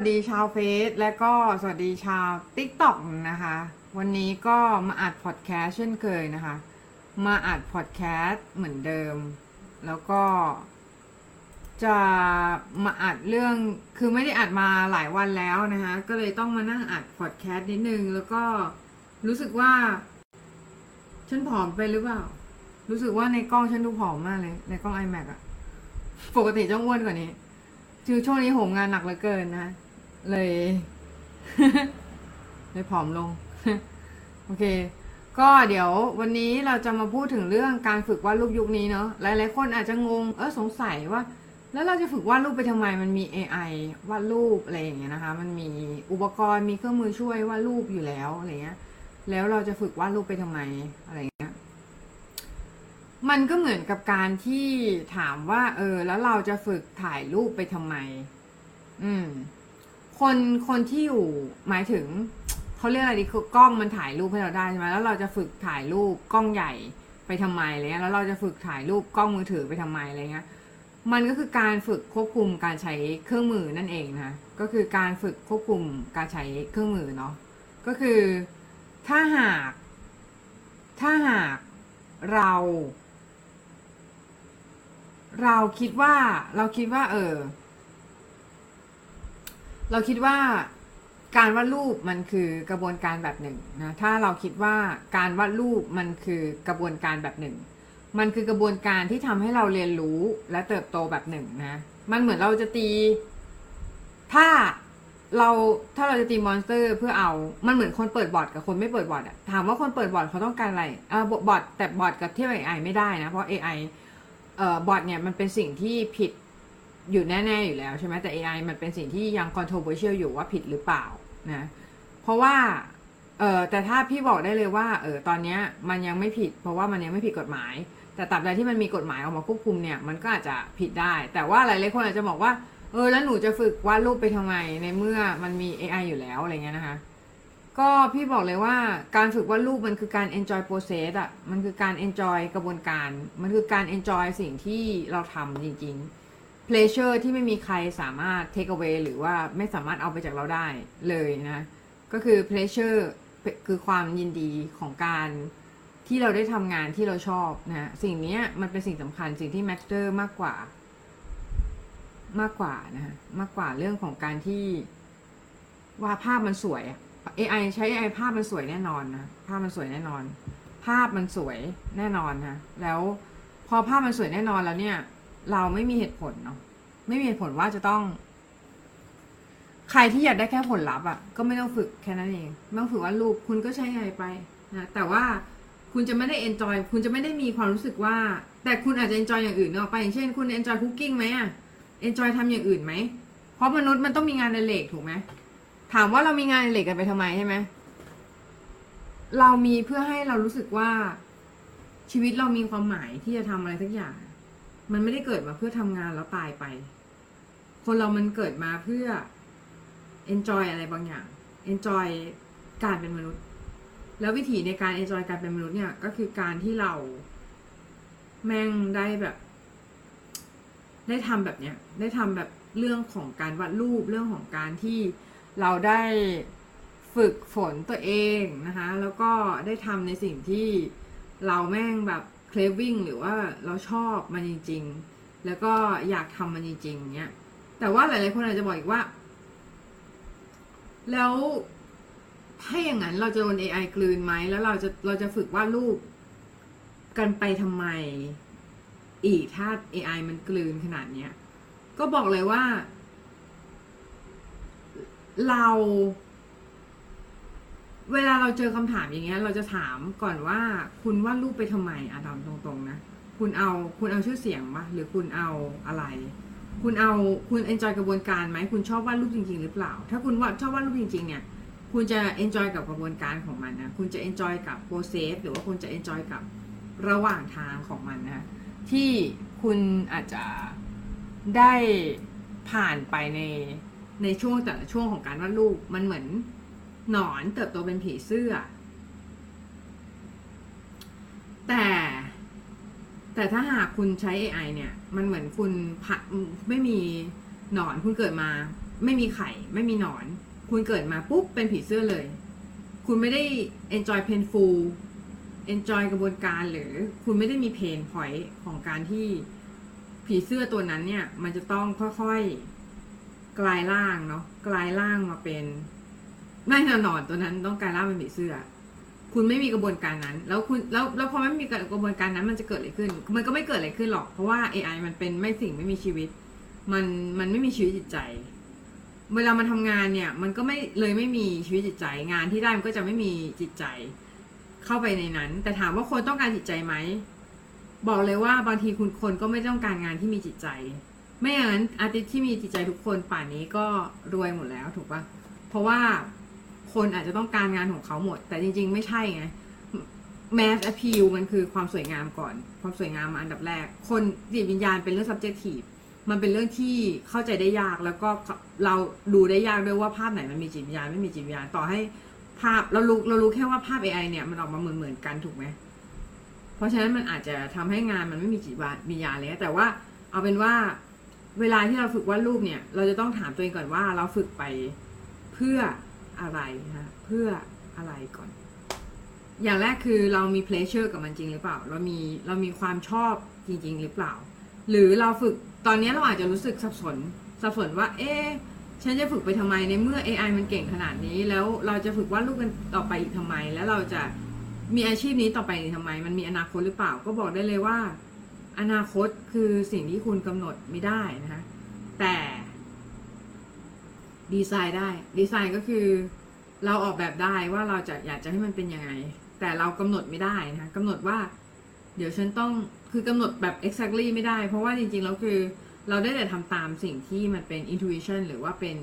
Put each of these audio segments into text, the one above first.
สวัสดีชาวเฟซและก็สวัสดีชาว TikTok นะคะ วันนี้ก็มาอัดพอดแคสต์เช่นเคยนะคะ มาอัดพอดแคสต์เหมือนเดิม แล้วก็ จะมาอัดเรื่องคือไม่ได้อัดมาหลายวันแล้วนะคะ ก็เลยต้องมานั่งอัดพอดแคสต์นิดนึง แล้วก็รู้สึกว่า ฉันผอมไปหรือเปล่า รู้สึกว่าในกล้องฉันดูผอมมากเลย ในกล้อง iMac อะปกติจะอ้วนกว่านี้คือช่วงนี้โหมงานหนักเหลือเกินนะ เลยเลยผอมลง โอเค ก็เดี๋ยววันนี้เราจะมาพูดถึงเรื่องการฝึกวาดรูปยุคนี้เนาะหลายๆคนอาจจะงงเออสงสัยว่า แล้วเราจะฝึกวาดรูปไปทำไมมันมี AI วาดรูปอะไรอย่างเงี้ยนะคะ มันมีอุปกรณ์มีเครื่องมือช่วยวาดรูปอยู่แล้วอะไรเงี้ย แล้วเราจะฝึกวาดรูปไปทำไมอะไรเงี้ยมันก็เหมือนกับการที่ถามว่า เออ แล้วเราจะฝึกถ่ายรูปไปทำไม อืม คนคนที่อยู่หมายถึงเขาเรียกอะไรดีคือกล้องมันถ่ายรูปให้เราได้ใช่ไหมแล้วเราจะฝึกถ่ายรูปกล้องใหญ่ไปทำไมอะไรเงี้ยแล้วเราจะฝึกถ่ายรูปกล้องมือถือไปทำไมอะไรเงี้ยมันก็คือการฝึกควบคุมการใช้เครื่องมือนั่นเองนะก็คือการฝึกควบคุมการใช้เครื่องมือเนาะก็คือถ้าหาก ถ้าหากเรา เราคิดว่าเราคิดว่า เออ เราคิดว่าการวาดรูปมันคือกระบวนการแบบหนึ่งนะถ้าเราคิดว่าการวาดรูปมันคือกระบวนการแบบหนึ่ง มันคือกระบวนการที่ทำให้เราเรียนรู้และเติบโตแบบหนึ่งนะมันเหมือนเราจะตี ถ้าเราถ้าเราจะตี monster เพื่อเอา มันเหมือนคนเปิด bot กับคนไม่เปิด bot อะถามว่าคนเปิด bot เขาต้องการอะไรอ่ะ bot แต่ bot กับเทียบ AI ไม่ได้นะเพราะ AI เอ่อ bot เนี่ยมันเป็นสิ่งที่ผิด อยู่แน่ ๆ อยู่แล้วใช่ไหมแต่ AI มันเป็นสิ่งที่ยัง controversial อยู่ว่าผิดหรือเปล่านะเพราะว่าเออแต่ถ้าพี่บอกได้เลยว่าเออตอนเนี้ยมันยังไม่ผิด เพราะว่ามันยังไม่ผิดกฎหมาย แต่ตราบใดที่มันมีกฎหมายออกมาควบคุมเนี่ยมันก็อาจจะผิดได้ แต่ว่าหลายๆคนอาจจะบอกว่าเออแล้วหนูจะฝึกวาดรูปไปทำไมในเมื่อมันมี AI อยู่แล้วอะไรเงี้ยนะคะก็พี่บอกเลยว่าการฝึกวาดรูปมันคือการ enjoy process อะมันคือการ enjoy กระบวนการ มันคือการ enjoy สิ่งที่เราทำจริง ๆ pleasure ที่ไม่มีใครสามารถ take away หรือว่าไม่สามารถเอาไปจากเราได้เลยนะ ก็คือ pleasure คือความยินดีของการที่เราได้ทำงานที่เราชอบนะ สิ่งนี้มันเป็นสิ่งสำคัญสิ่งที่ matter มากกว่า มากกว่านะฮะมากกว่าเรื่องของการที่ว่าภาพมันสวยอะ AI ใช้ AI ภาพมันสวยแน่นอนนะ ภาพมันสวยแน่นอน ภาพมันสวยแน่นอนนะ แล้วพอภาพมันสวยแน่นอนแล้วเนี่ย เราไม่มีเหตุผลเนาะไม่มีเหตุผลว่าจะต้อง ใครที่อยากได้แค่ผลลัพธ์อะก็ไม่ต้องฝึกแค่นั้นเองไม่ต้องฝึกว่าลูกคุณก็ใช้ AI ไปนะแต่ว่าคุณจะไม่ได้ enjoy คุณจะไม่ได้มีความรู้สึกว่า แต่คุณอาจจะ enjoy อย่างอื่นเนาะไปอย่างเช่น คุณ enjoy cooking ไหมอะ enjoy ทำอย่างอื่นไหมเพราะมนุษย์มันต้องมีงานในเหล็กถูกไหมถามว่าเรามีงานในเหล็กกันไปทำไมใช่ไหมเรามีเพื่อให้เรารู้สึกว่าชีวิตเรามีความหมายที่จะทำอะไรสักอย่าง มันไม่ได้เกิดมาเพื่อทำงานแล้วตายไป คนเรามันเกิดมาเพื่อ enjoy อะไรบางอย่าง enjoy การเป็นมนุษย์ แล้ววิธีในการ enjoy การเป็นมนุษย์เนี่ยก็คือการที่เราแม่งได้แบบ ได้ทำแบบเนี้ย ได้ทำแบบเรื่องของการวาดรูปเรื่องของการที่เราได้ฝึกฝนตัวเองนะคะ แล้วก็ได้ทำในสิ่งที่เราแม่งแบบ เคลวิ่งหรือว่าเราชอบมันจริง ๆ แล้วก็อยากทำมันจริงๆเนี้ย แต่ว่าหลายๆคนอาจจะบอกอีกว่า แล้วถ้าอย่างนั้นเราจะโดน AI กลืนไหม แล้วเราจะเราจะฝึกวาดรูปกันไปทำไม อีกถ้า AI มันกลืนขนาดเนี้ย ก็บอกเลยว่า เรา เวลาเราเจอคำถามอย่างเงี้ย เราจะถามก่อนว่าคุณวาดรูปไปทำไมอะตามตรงๆนะคุณเอาคุณเอาชื่อเสียงปะหรือคุณเอาอะไร คุณเอาคุณ enjoy กระบวนการไหมคุณชอบวาดรูปจริง ๆ หรือเปล่า ถ้าคุณว่าชอบวาดรูปจริง ๆ เนี่ย คุณจะ enjoy กับกระบวนการของมันนะคุณจะ enjoy กับ process หรือว่าคุณจะ enjoy กับระหว่างทางของมันนะที่คุณอาจจะได้ผ่านไปในในช่วงแต่ละช่วงของการวาดรูปมันเหมือน หนอนเติบโตเป็นผีเสื้อ แต่แต่ถ้าหากคุณใช้ AI เนี่ย มันเหมือนคุณผัดไม่มีหนอนคุณเกิดมา ไม่มีไข่ ไม่มีหนอน คุณเกิดมาปุ๊บเป็นผีเสื้อเลย คุณไม่ได้ enjoy painful enjoy กระบวนการหรือคุณไม่ได้มี pain point ของการที่ผีเสื้อตัวนั้นเนี่ย มันจะต้องค่อยๆกลายร่างเนาะกลายร่างมาเป็น แน่นอนตัวนั้นต้องกายร่างเป็นผีเสื้อ คุณไม่มีกระบวนการนั้น แล้วคุณแล้วแล้วพอไม่มีกระบวนการนั้นมันจะเกิดอะไรขึ้น มันก็ไม่เกิดอะไรขึ้นหรอก เพราะว่า AI มันเป็นไม่สิ่งไม่มีชีวิต มันมันไม่มีชีวิตจิตใจ เวลามันทำงานเนี่ย มันก็ไม่เลยไม่มีชีวิตจิตใจ งานที่ได้มันก็จะไม่มีจิตใจ เข้าไปในนั้น แต่ถามว่าคนต้องการจิตใจไหมบอกเลยว่าบางทีคุณคนก็ไม่ต้องการงานที่มีจิตใจ ไม่อย่างนั้นอาร์ติสที่มีจิตใจทุกคนป่านนี้ก็รวยหมดแล้วถูกปะเพราะว่า คนอาจจะต้องการงานของเขาหมด แต่จริง ๆ ไม่ใช่ไง mass appeal มันคือความสวยงามก่อน ความสวยงามมาอันดับแรก คนจิตวิญญาณเป็นเรื่อง subjective มันเป็นเรื่องที่เข้าใจได้ยากแล้วก็เราดูได้ยากด้วยว่าภาพไหนมันมีจิตวิญญาณไม่มีจิตวิญญาณต่อให้ภาพเรารู้เรารู้แค่ว่าภาพ AI เนี่ยมันออกมาเหมือนเหมือนกันถูกไหมเพราะฉะนั้นมันอาจจะทำให้งานมันไม่มีจิตวิญญาณเลยแต่ว่าเอาเป็นว่าเวลาที่เราฝึกวาดรูปเนี่ย เราจะต้องถามตัวเองก่อนว่าเราฝึกไปเพื่อ อะไรนะเพื่ออะไรก่อน อย่างแรกคือเรามี pleasure กับมันจริงหรือเปล่า เรามีเรามีความชอบจริง ๆ หรือเปล่า หรือเราฝึกตอนนี้เราอาจจะรู้สึกสับสนสับสนว่า เอ๊ะฉันจะฝึกไปทำไมในเมื่อ AI มันเก่งขนาดนี้ แล้วเราจะฝึกวาดรูปกันต่อไปอีกทำไม แล้วเราจะมีอาชีพนี้ต่อไปทำไม มันมีอนาคตหรือเปล่า ก็บอกได้เลยว่า อนาคตคือสิ่งที่คุณกำหนดไม่ได้นะคะแต่ ดีไซน์ได้ ดีไซน์ก็คือเราออกแบบได้ว่าเราจะอยากจะให้มันเป็นยังไง แต่เรากำหนดไม่ได้นะกำหนดว่า เดี๋ยวฉันต้องคือกำหนดแบบ exactly ไม่ได้ เพราะว่าจริงๆแล้วคือ เราได้แต่ทำตามสิ่งที่มันเป็น intuition หรือว่าเป็น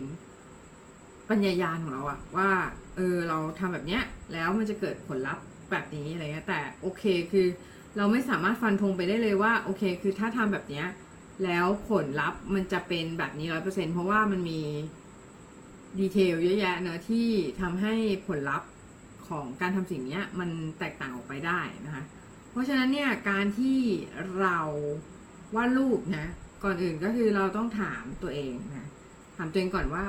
ปัญญายาณของเราอะว่า เออเราทำแบบเนี้ยแล้วมันจะเกิดผลลัพธ์แบบนี้อะไรเงี้ยแต่โอเคคือ เราไม่สามารถฟันธงไปได้เลยว่าโอเค คือถ้าทำแบบเนี้ยแล้วผลลัพธ์มันจะเป็นแบบนี้ร้อยเปอร์เซ็นเพราะว่ามันมี ดีเทลเยอะแยะเนอะที่ทำให้ผลลัพธ์ของการทำสิ่งนี้มันแตกต่างออกไปได้นะคะ เพราะฉะนั้นเนี่ยการที่เราวาดรูปนะก่อนอื่นก็คือเราต้องถามตัวเองนะถามตัวเองก่อนว่า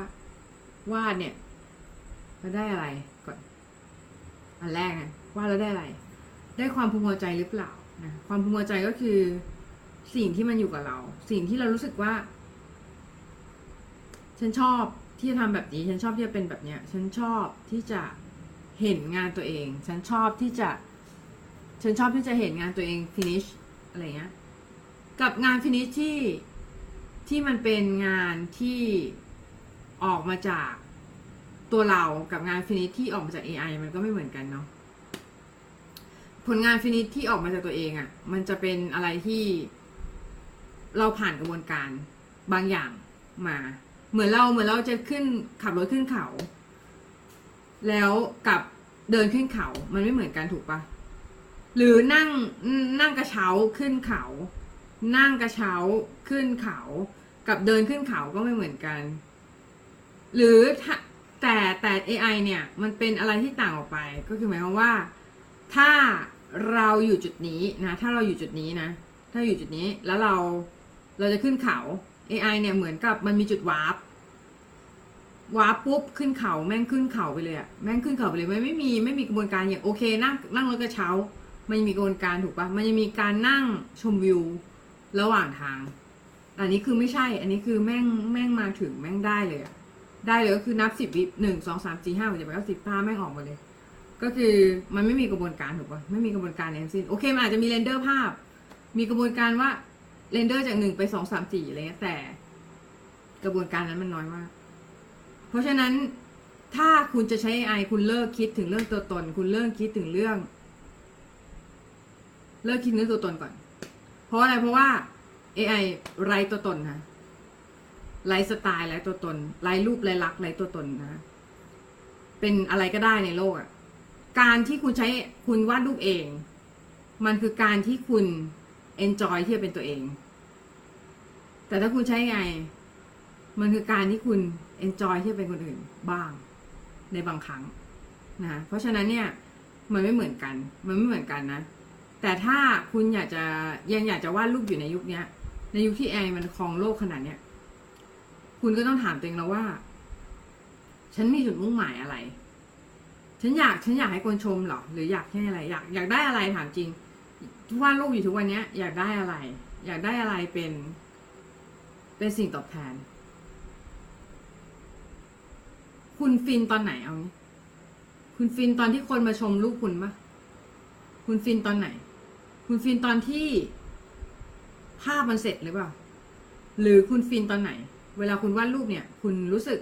วาดเนี่ยเราได้อะไรก่อนอันแรกนะวาดแล้วได้อะไร ได้ความภูมิใจหรือเปล่านะความภูมิใจก็คือสิ่งที่มันอยู่กับเรา สิ่งที่เรารู้สึกว่า ฉันชอบ ที่จะทำแบบนี้ ฉันชอบที่จะเป็นแบบเนี้ย ฉันชอบที่จะเห็นงานตัวเอง ฉันชอบที่จะ ฉันชอบที่จะเห็นงานตัวเอง finish อะไรเงี้ย กับงาน finish ที่ที่มันเป็นงานที่ออกมาจากตัวเรากับงาน finish ที่ออกมาจาก AI มันก็ไม่เหมือนกันเนาะผลงาน finish ที่ออกมาจากตัวเองอะ่ะ มันจะเป็นอะไรที่เราผ่านกระบวนการบางอย่างมา เหมือนเราเหมือนเราจะขึ้นขับรถขึ้นเขา แล้วกับเดินขึ้นเขา มันไม่เหมือนกันถูกปะหรือนั่งนั่งกระเช้าขึ้นเขา นั่งกระเช้าขึ้นเขา กับเดินขึ้นเขาก็ไม่เหมือนกัน หรือแต่แต่ AI เนี่ย มันเป็นอะไรที่ต่างออกไป ก็คือหมายความว่า ถ้าเราอยู่จุดนี้นะ ถ้าเราอยู่จุดนี้นะ ถ้าอยู่จุดนี้แล้วเราเราจะขึ้นเขา AI เนี่ยเหมือนกับมันมีจุดวาร์ปวาร์ปปุ๊บขึ้นเขาแม่งขึ้นเขาไปเลยอะแม่งขึ้นเขาไปเลยไม่ไม่มีไม่มีกระบวนการอย่างโอเคนั่งนั่งรถกระเช้า มันยังมีกระบวนการถูกปะมันยังมีการนั่งชมวิวระหว่างทาง อันนี้คือไม่ใช่ อันนี้คือแม่งแม่งมาถึงแม่งได้เลยอะได้เลยก็คือนับสิบวิหนึ่งสองสามสี่ห้าหกเจ็ดแปดเก้าสิบภาพแม่งออกมาเลย ก็คือมันไม่มีกระบวนการถูกปะไม่มีกระบวนการในทั้งสิ้นโอเคมันอาจจะมี render ภาพ มีกระบวนการว่า render จากหนึ่งไปสองสามสี่อะไรเงี้ยแต่ กระบวนการนั้นมันน้อยมาก เพราะฉะนั้นถ้าคุณจะใช้ AI คุณเลิกคิดถึงเรื่องตัวตน คุณเลิกคิดถึงเรื่อง เลิกคิดเรื่องตัวตนก่อน เพราะอะไรเพราะว่า AI ไร้ตัวตนนะไร้สไตล์ไร้ตัวตนไร้รูปไร้ลักษณ์ไร้ตัวตนนะ เป็นอะไรก็ได้ในโลกอะการที่คุณใช้คุณวาดรูปเอง มันคือการที่คุณ enjoy ที่จะเป็นตัวเอง แต่ถ้าคุณใช้ไง มันคือการที่คุณ enjoy ที่จะเป็นคนอื่นบ้างในบางครั้งนะเพราะฉะนั้นเนี่ยมันไม่เหมือนกัน มันไม่เหมือนกันนะ แต่ถ้าคุณอยากจะยังอยากจะวาดรูปอยู่ในยุคนี้ในยุคที่แอมันครองโลกขนาดเนี้ยคุณก็ต้องถามตัวเองแล้วว่า ฉันมีจุดมุ่งหมายอะไร ฉันอยากฉันอยากให้คนชมเหรอ หรืออยากให้อะไร อยากอยากได้อะไรถามจริง วันโลกอยู่ทุกวันนี้อยากได้อะไร อยากได้อะไรเป็น เป็นสิ่งตอบแทน คุณฟินตอนไหนเอางี้คุณฟินตอนที่คนมาชมลูกคุณปะคุณฟินตอนไหน คุณฟินตอนที่ภาพมันเสร็จหรือเปล่า หรือคุณฟินตอนไหน เวลาคุณวาดรูปเนี่ย คุณรู้สึก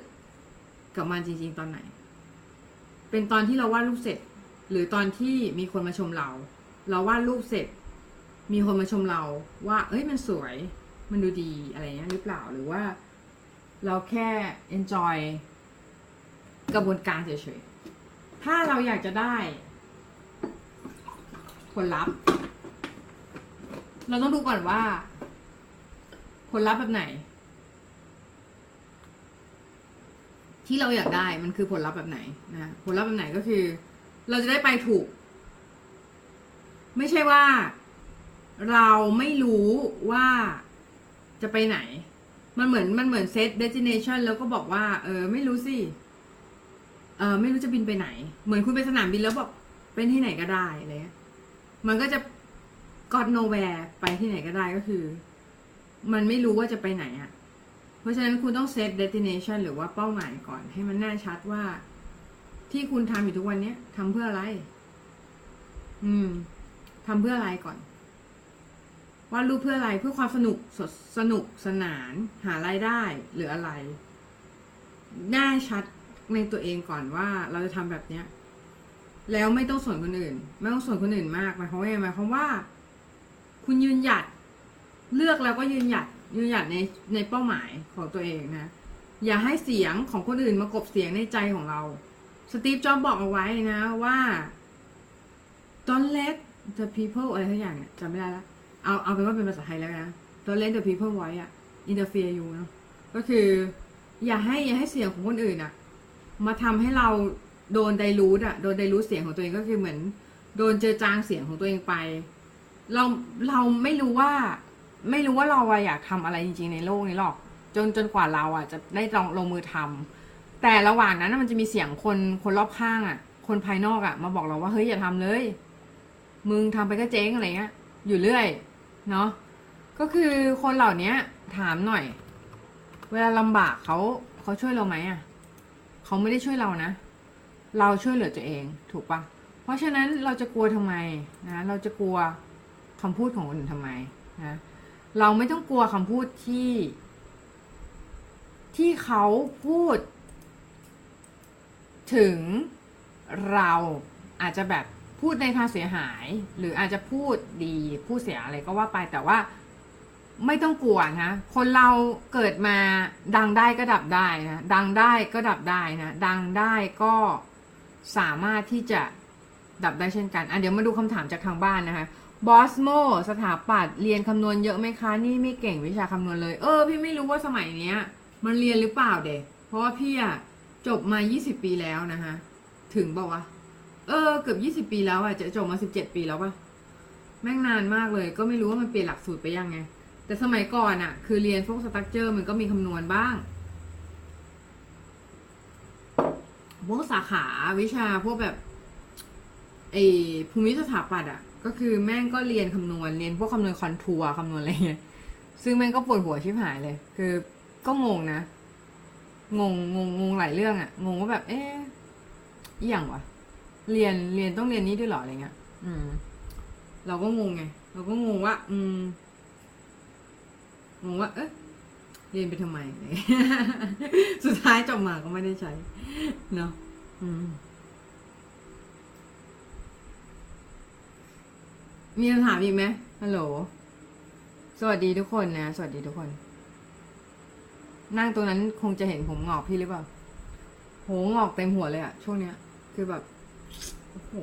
กับมันจริง ๆ ตอนไหน เป็นตอนที่เราวาดรูปเสร็จ หรือตอนที่มีคนมาชมเรา เราวาดรูปเสร็จ มีคนมาชมเราว่า เอ้ยมันสวย มันดูดีอะไรเงี้ยหรือเปล่าหรือว่า เราแค่ enjoy กระบวนการเฉยๆ ถ้าเราอยากจะได้ผลลัพธ์ เราต้องดูก่อนว่า ผลลัพธ์แบบไหน ที่เราอยากได้มันคือผลลัพธ์แบบไหนนะผลลัพธ์แบบไหนก็คือ เราจะได้ไปถูก ไม่ใช่ว่า เราไม่รู้ว่าจะไปไหน มันเหมือนมันเหมือนเซตเดจิเนชันแล้วก็บอกว่า เออ ไม่รู้สิ เออ ไม่รู้จะบินไปไหน เหมือนคุณไปสนามบินแล้วบอกเป็นที่ไหนก็ได้อะไรเงี้ยมันก็จะ God nowhere ไปที่ไหนก็ได้ก็คือ มันไม่รู้ว่าจะไปไหนอะ่ะ เพราะฉะนั้นคุณต้องเซต destination หรือว่าเป้าหมายก่อน ให้มันแน่ชัดว่าที่คุณทำอยู่ทุกวันนี้ทำเพื่ออะไร อืม ทำเพื่ออะไรก่อนวาดรูปเพื่ออะไรเพื่อความสนุกสดสนุกสนาน หารายได้หรืออะไรแน่ชัดในตัวเองก่อนว่าเราจะทำแบบเนี้ย แล้วไม่ต้องสนคนอื่น ไม่ต้องสนคนอื่นมากหมายความว่าไงหมายความว่า คุณยืนหยัด เลือกแล้วก็ยืนหยัดยืนหยัดในในเป้าหมายของตัวเองนะ อย่าให้เสียงของคนอื่นมากบเสียงในใจของเรา สตีฟจ็อบบอกเอาไว้นะว่า don't let the people อะไรทั้งอย่างเนี่ยจำไม่ได้ละเอาเอาเป็นว่าเป็นภาษาไทยแล้วนะ don't let the people voice อะ interfere you เนะก็คือ อย่าให้อย่าให้เสียงของคนอื่นอะมาทำให้เราโดนไดรูดอะโดนไดรูดเสียงของตัวเองก็คือเหมือน โดนเจอจางเสียงของตัวเองไป เราเราไม่รู้ว่า ไม่รู้ว่าเราอยากทำอะไรจริง ๆ ในโลกนี้หรอก จนจนกว่าเราอะจะได้ลองลงมือทำแต่ระหว่างนั้นมันจะมีเสียงคนคนรอบข้างอะคนภายนอกอะมาบอกเราว่าเฮ้ยอย่าทำเลย มึงทำไปก็เจ๊งอะไรเงี้ย อยู่เรื่อยเนาะก็คือคนเหล่านี้ถามหน่อย เวลาลำบากเขาเขาช่วยเราไหมอะเขาไม่ได้ช่วยเรานะ เราช่วยเหลือตัวเองถูกปะเพราะฉะนั้นเราจะกลัวทำไมนะเราจะกลัวคำพูดของคนอื่นทำไมนะเราไม่ต้องกลัวคำพูดที่ ที่เขาพูด ถึงเราอาจจะแบบ พูดในทางเสียหาย หรืออาจจะพูดดีพูดเสียอะไรก็ว่าไปแต่ว่าไม่ต้องกลัวนะคนเราเกิดมาดังได้ก็ดับได้นะดังได้ก็ดับได้นะดังได้ก็สามารถที่จะดับได้เช่นกันอะเดี๋ยวมาดูคำถามจากทางบ้านนะคะบอสโมสถาปัตย์เรียนคำนวณเยอะไหมคะ นี่ไม่เก่งวิชาคำนวณเลย เออ พี่ไม่รู้ว่าสมัยเนี้ย มันเรียนหรือเปล่าเด็กเพราะว่าพี่อะจบมา 20 ปีแล้วนะคะถึงบอกว่า เออเกือบ20ปีแล้วอะจะจบมา17ปีแล้วปะแม่งนานมากเลย ก็ไม่รู้ว่ามันเปลี่ยนหลักสูตรไปยังไง แต่สมัยก่อนอะคือเรียนพวกสตรัคเจอร์มันก็มีคำนวณบ้างพวกสาขาวิชาพวกแบบไอภูมิสถาปัตย์อะก็คือแม่งก็เรียนคำนวณเรียนพวกคำนวณคอนทัวร์คำนวณอะไรเงี้ยซึ่งแม่งก็ปวดหัวชิบหายเลย คือก็งงนะ งงงงงงหลายเรื่องอะงงว่าแบบ เอ๊ะอย่างวะ เรียนเรียนต้องเรียนนี้ด้วยหรออะไรเงี้ย อืม เราก็งงไง เราก็งงว่า อืม งงว่า เอ๊ะเรียนไปทำไม สุดท้ายจบมาก็ไม่ได้ใช้ เนาะอืม มีคำถามอีกไหมฮัลโหล สวัสดีทุกคนนะ สวัสดีทุกคน นั่งตรงนั้นคงจะเห็นผมงอกพี่หรือเปล่า โหงอกเต็มหัวเลยอะช่วงเนี้ย คือแบบ โอ้โห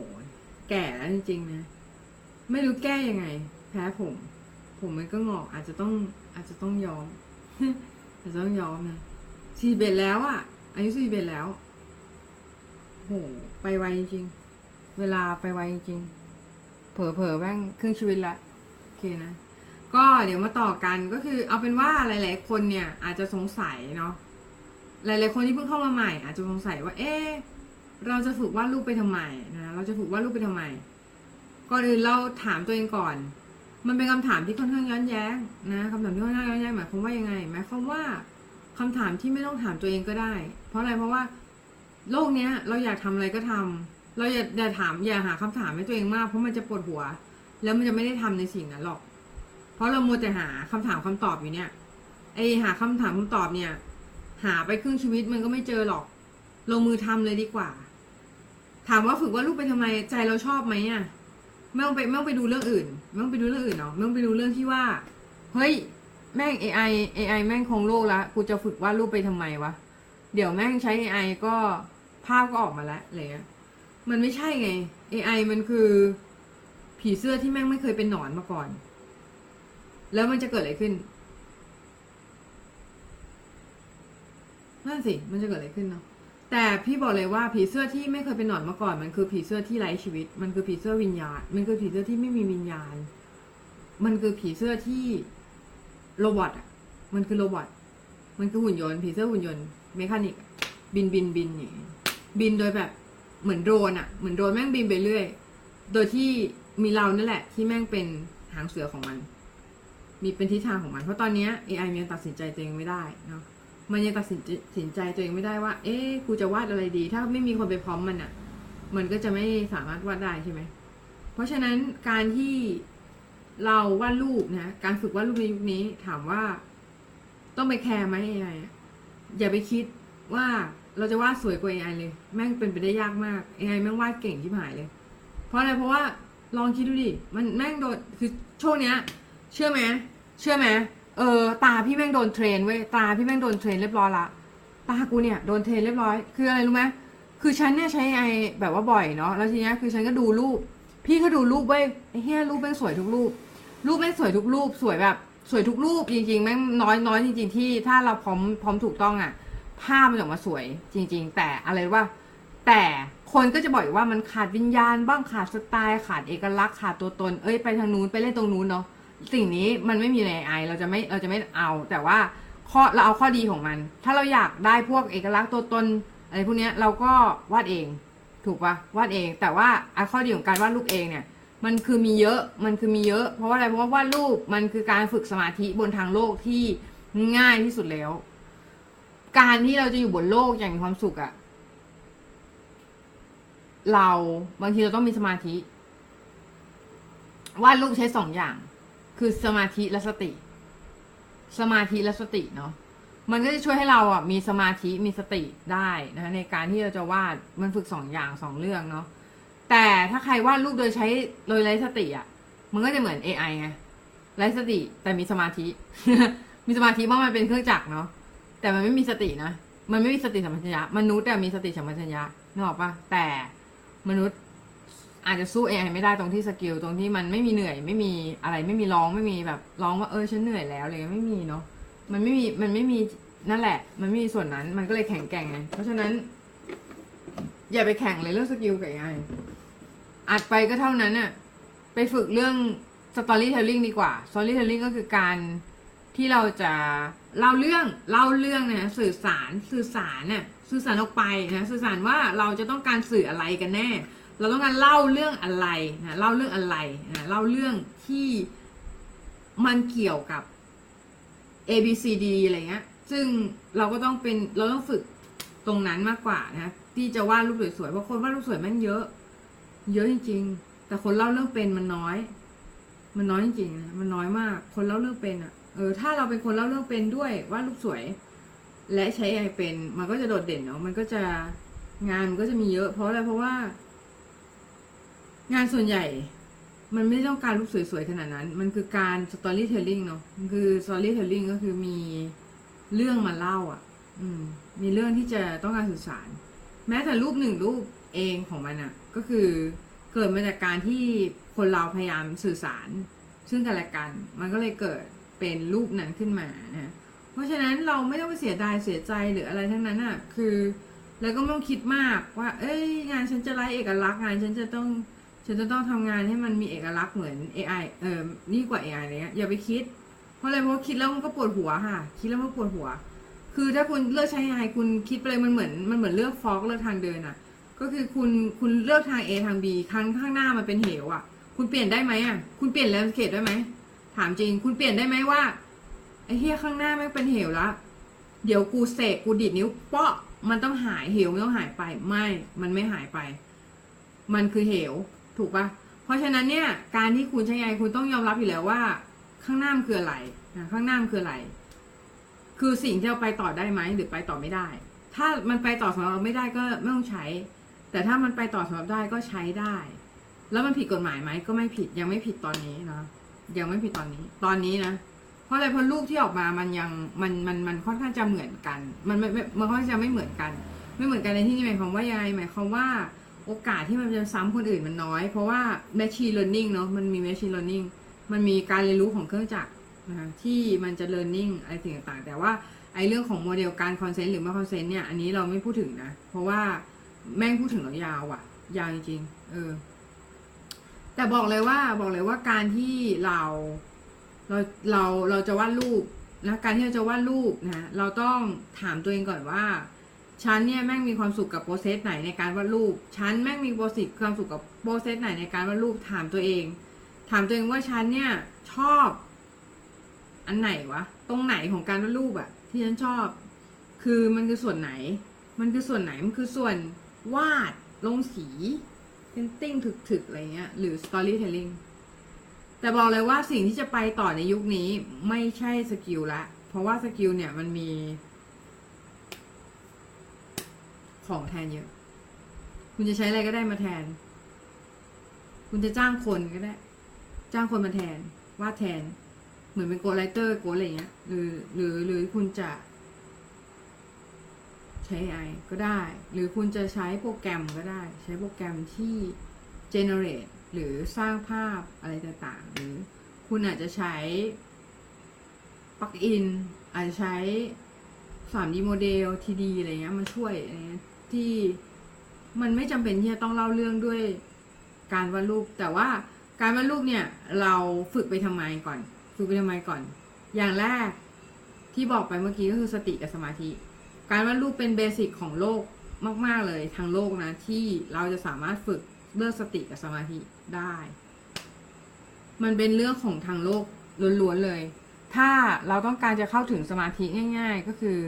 แก่แล้วจริงๆนะ ไม่รู้แก้ยังไง แพ้ผม ผมมันก็งอก อาจจะต้อง อาจจะต้องยอม อาจจะต้องยอมนะสี่เบ็ดแล้วอะอายุสี่เบ็ดแล้ว โห ไปไวจริง เวลาไปไวจริง เผลอๆแม่งครึ่งชีวิตละ โอเคนะ ก็เดี๋ยวมาต่อกันก็คือ เอาเป็นว่าหลาย ๆ คนเนี่ย อาจจะสงสัยเนาะ หลาย ๆ คนที่เพิ่งเข้ามาใหม่ อาจจะสงสัยว่า เอ๊ะ เราจะฝึกวาดรูปไปทำไมนะเราจะฝึกวาดรูปไปทำไมก่อนอื่นเราถามตัวเองก่อน มันเป็นคำถามที่ค่อนข้างย้อนแย้งนะคำถามที่ค่อนข้างย้อนแย้งหมายความว่ายังไงหมายความว่าคำถามที่ไม่ต้องถามตัวเองก็ได้ เพราะอะไรเพราะว่าโลกเนี้ย เราอยากทำอะไรก็ทำเราอย่าอย่าถามอย่าหาคำถามให้ตัวเองมาก เพราะมันจะปวดหัว แล้วมันจะไม่ได้ทำในสิ่งนั้นหรอก เพราะเรามัวแต่หาคำถามคำตอบอยู่เนี่ยไอหาคำถามคำตอบเนี่ย หาไปครึ่งชีวิตมันก็ไม่เจอหรอก ลงมือทำเลยดีกว่า ถามว่าฝึกว่าลูกไปทำไมใจเราชอบไหมอะไม่ต้องไปไม่ต้องไปดูเรื่องอื่นไม่ต้องไปดูเรื่องอื่นเนาะไม่ต้องไปดูเรื่องที่ว่า เฮ้ย แม่ง AI AI แม่งคงโลกละกูจะฝึกวาดรูปไปทำไมวะเดี๋ยวแม่งใช้ AI ก็ภาพก็ออกมาแล้วอะไรเงี้ยมันไม่ใช่ไง AI มันคือ ผีเสื้อที่แม่งไม่เคยเป็นหนอนมาก่อน แล้วมันจะเกิดอะไรขึ้นนั่นสิมันจะเกิดอะไรขึ้นเนาะ แต่พี่บอกเลยว่าผีเสื้อที่ไม่เคยเป็นหนอนมาก่อน มันคือผีเสื้อที่ไร้ชีวิต มันคือผีเสื้อวิญญาณ มันคือผีเสื้อที่ไม่มีวิญญาณ มันคือผีเสื้อที่robot อะ มันคือ robot มันคือหุ่นยนต์ ผีเสื้อหุ่นยนต์ mechanic บินบินบินอย่างงี้บินโดยแบบเหมือนโดรนอะ เหมือนโดรนแม่งบินไปเรื่อย โดยที่มีเรานั่นแหละ ที่แม่งเป็นหางเสือของมัน มีเป็นทิศทางของมัน เพราะตอนเนี้ย AI มันตัดสินใจตัวเองไม่ได้เนาะ มันยังตัดสินใจสินใจตัวเองไม่ได้ว่า เอ๊ะกูจะวาดอะไรดี ถ้าไม่มีคนไป prompt มันอะ มันก็จะไม่สามารถวาดได้ใช่ไหม เพราะฉะนั้นการที่เราวาดรูปนะ การฝึกวาดรูปในยุคนี้ถามว่า ต้องไปแคร์ไหม AI อะอย่าไปคิดว่าเราจะวาดสวยกว่า AI เลย แม่งเป็นไปได้ยากมาก AI แม่งวาดเก่งฉิบหายเลย เพราะอะไร เพราะว่าลองคิดดูดิ มันแม่งโดน คือช่วงเนี้ย เชื่อไหม เชื่อไหม เออ ตาพี่แม่งโดน train เว้ยตาพี่แม่งโดน train เรียบร้อยละตากูเนี่ยโดน train เรียบร้อย คืออะไรรู้ไหมคือฉันเนี่ยใช้ไอแบบว่าบ่อยเนาะแล้วทีเนี้ยคือฉันก็ดูรูป พี่ก็ดูรูปเว้ยไอ้เฮียรูปแม่งสวยทุกรูป รูปแม่งสวยทุกรูป สวยแบบ สวยทุกรูปจริงๆแม่งน้อยน้อยจริง ๆ ที่ถ้าเราพร้อมพร้อมถูกต้องอะ่ะภาพมันออกมาสวยจริง ๆ แต่อะไรว่า แต่คนก็จะบอกอีกว่ามันขาดวิญญาณบ้างขาดสไตล์ขาดเอกลักษณ์ขาดตัวตน เอ้ยไปทางนู้นไปเล่นตรงนู้นเนาะ สิ่งนี้มันไม่มีใน AI เราจะไม่เราจะไม่เอา แต่ว่าข้อเราเอาข้อดีของมัน ถ้าเราอยากได้พวกเอกลักษณ์ตัวตนอะไรพวกนี้เราก็วาดเอง ถูกปะวาดเอง แต่ว่าไอข้อดีของการวาดรูปเองเนี่ย มันคือมีเยอะมันคือมีเยอะ เพราะว่าอะไรเพราะว่าวาดรูปมันคือการฝึกสมาธิบนทางโลกที่ง่ายที่สุดแล้ว การที่เราจะอยู่บนโลกอย่างมีความสุขอะเราบางทีเราต้องมีสมาธิวาดรูปใช้สองอย่าง คือสมาธิและสติ สมาธิและสติเนาะมันก็จะช่วยให้เราอะมีสมาธิมีสติได้นะคะในการที่เราจะวาดมันฝึกสองอย่างสองเรื่องเนาะแต่ถ้าใครวาดรูปโดยใช้โดยไร้สติอะ มันก็จะเหมือน AI ไงไร้สติแต่มีสมาธิ มีสมาธิเพราะมันเป็นเครื่องจักรเนาะแต่มันไม่มีสตินะมันไม่มีสติสัมปชัญญะมนุษย์แต่มีสติสัมปชัญญะนึกออกปะแต่มนุษย์ อาจจะสู้ AI ไม่ได้ตรงที่ skill ตรงที่มันไม่มีเหนื่อย ไม่มีอะไรไม่มีร้องไม่มีแบบร้องว่าเออฉันเหนื่อยแล้วอะไรเงี้ยไม่มีเนาะมันไม่มีมันไม่มีนั่นแหละ มันไม่มีส่วนนั้นมันก็เลยแข็งแกร่งไงเพราะฉะนั้น อย่าไปแข่งเลยเรื่อง skill กับ AI อัดไปก็เท่านั้นน่ะไปฝึกเรื่อง storytelling ดีกว่า storytelling ก็คือการที่เราจะเล่าเรื่องเล่าเรื่องเนี่ยสื่อสารสื่อสารเนี่ยสื่อสารออกไปนะสื่อสารว่าเราจะต้องการสื่ออะไรกันแน่ เราต้องการเล่าเรื่องอะไรนะเล่าเรื่องอะไรนะเล่าเรื่องที่มันเกี่ยวกับ A B C D อะไรเงี้ย ซึ่งเราก็ต้องเป็นเราต้องฝึกตรงนั้นมากกว่านะที่จะวาดรูปสวยๆเพราะคนวาดรูปสวยแม่งเยอะ เยอะจริง ๆ แต่คนเล่าเรื่องเป็นมันน้อย มันน้อยจริงๆนะมันน้อยมาก คนเล่าเรื่องเป็นอะ่ะเออถ้าเราเป็นคนเล่าเรื่องเป็นด้วยวาดรูปสวย และใช้ไอเป็น มันก็จะโดดเด่นเนาะมันก็จะงานมันก็จะมีเยอะ เพราะอะไรเพราะว่า งานส่วนใหญ่ มันไม่ต้องการรูปสวยๆขนาดนั้น มันคือการ storytelling เนาะมันคือ storytelling ก็คือมีเรื่องมาเล่าอะ อืม มีเรื่องที่จะต้องการสื่อสาร แม้แต่รูปหนึ่งรูปเองของมันอะ ก็คือเกิดมาจากการที่คนเราพยายามสื่อสาร ซึ่งกันและกัน มันก็เลยเกิดเป็นรูปนั้นขึ้นมานะเพราะฉะนั้นเราไม่ต้องไปเสียดายเสียใจหรืออะไรทั้งนั้นอะ คือ แล้วก็ไม่ต้องคิดมากว่า เอ้ย งานฉันจะไร้เอกลักษณ์งานฉันจะต้อง ฉันจะต้องทำงานให้มันมีเอกลักษณ์เหมือน AI เออนี่กว่า AI อะไรเงี้ยอย่าไปคิด เพราะอะไรเพราะคิดแล้วมันก็ปวดหัวค่ะ คิดแล้วมันปวดหัว คือถ้าคุณเลือกใช้ AI คุณคิดไปเลยมันเหมือนมันเหมือนเลือกฟอกเลือกทางเดินอะก็คือคุณคุณเลือกทาง A ทาง B ครั้งข้างหน้ามันเป็นเหวอะคุณเปลี่ยนได้ไหมอะคุณเปลี่ยนแลนด์สเคปได้ไหมถามจริง คุณเปลี่ยนได้ไหมว่าไอ้เฮียข้างหน้าไม่เป็นเหวละเดี๋ยวกูเสกกูดีดนิ้วเปาะมันต้องหายเหวมันต้องหายไป ไม่มันไม่หายไป มันคือเหว ถูกปะเพราะฉะนั้นเนี่ยการที่คุณใช้ AI คุณต้องยอมรับอยู่แล้วว่า ข้างหน้ามันคืออะไรนะข้างหน้ามันคืออะไร คือสิ่งที่เราไปต่อได้ไหมหรือไปต่อไม่ได้ ถ้ามันไปต่อสำหรับเราไม่ได้ก็ไม่ต้องใช้ แต่ถ้ามันไปต่อสำหรับได้ก็ใช้ได้ แล้วมันผิดกฎหมายไหมก็ไม่ผิดยังไม่ผิดตอนนี้นะยังไม่ผิดตอนนี้ ตอนนี้นะเพราะอะไรเพราะรูปที่ออกมามันยังมันมันมันค่อนข้างจะเหมือนกัน มันไม่ไม่มันค่อนข้างจะไม่เหมือนกัน ไม่เหมือนกันในที่นี้หมายความว่ายังไงหมายความว่า โอกาสที่มันจะซ้ำคนอื่นมันน้อย เพราะว่า machine learning เนาะมันมี machine learning มันมีการเรียนรู้ของเครื่องจักรนะคะที่มันจะ learning อะไรสิ่งต่างๆ แต่ว่าไอ้เรื่องของโมเดลการ consent หรือไม่ consent เนี่ยอันนี้เราไม่พูดถึงนะ เพราะว่าแม่งพูดถึงแล้วยาวอะยาวจริงๆเออ แต่บอกเลยว่าบอกเลยว่าการที่เราเราเราเราจะวาดรูปนะการที่เราจะวาดรูปนะเราต้องถามตัวเองก่อนว่า ฉันเนี่ยแม่งมีความสุขกับ process ไหนในการวาดรูป ฉันแม่งมี process ความสุขกับ process ไหนในการวาดรูปถามตัวเอง ถามตัวเองว่าฉันเนี่ยชอบ อันไหนวะ ตรงไหนของการวาดรูปอะที่ฉันชอบ คือมันคือส่วนไหน มันคือส่วนไหน มันคือส่วนวาดลงสี painting ถึกๆอะไรเงี้ย หรือ storytelling แต่บอกเลยว่าสิ่งที่จะไปต่อในยุคนี้ไม่ใช่ skill ละ เพราะว่า skill เนี่ยมันมี ของแทนเยอะ คุณจะใช้อะไรก็ได้มาแทน คุณจะจ้างคนก็ได้ จ้างคนมาแทน วาดแทน เหมือนเป็นโกไรเตอร์โกอะไรเงี้ย หรือ หรือ หรือคุณจะ ใช้ AI ก็ได้ หรือคุณจะใช้โปรแกรมก็ได้ ใช้โปรแกรมที่ generate หรือสร้างภาพอะไรต่างๆ หรือคุณอาจจะใช้ปลั๊กอินอาจจะใช้ 3D โมเดล TD อะไรเงี้ยมาช่วยอะไรเงี้ย ที่มันไม่จำเป็นที่จะต้องเล่าเรื่องด้วยการวาดรูป แต่ว่าการวาดรูปเนี่ยเราฝึกไปทำไมก่อน ฝึกไปทำไมก่อน อย่างแรกที่บอกไปเมื่อกี้ก็คือสติกับสมาธิ การวาดรูปเป็นเบสิกของโลกมาก ๆเลยทางโลกนะที่เราจะสามารถฝึกเรื่องสติกับสมาธิได้ มันเป็นเรื่องของทางโลกล้วนๆเลย ถ้าเราต้องการจะเข้าถึงสมาธิง่าย ๆ ก็คือ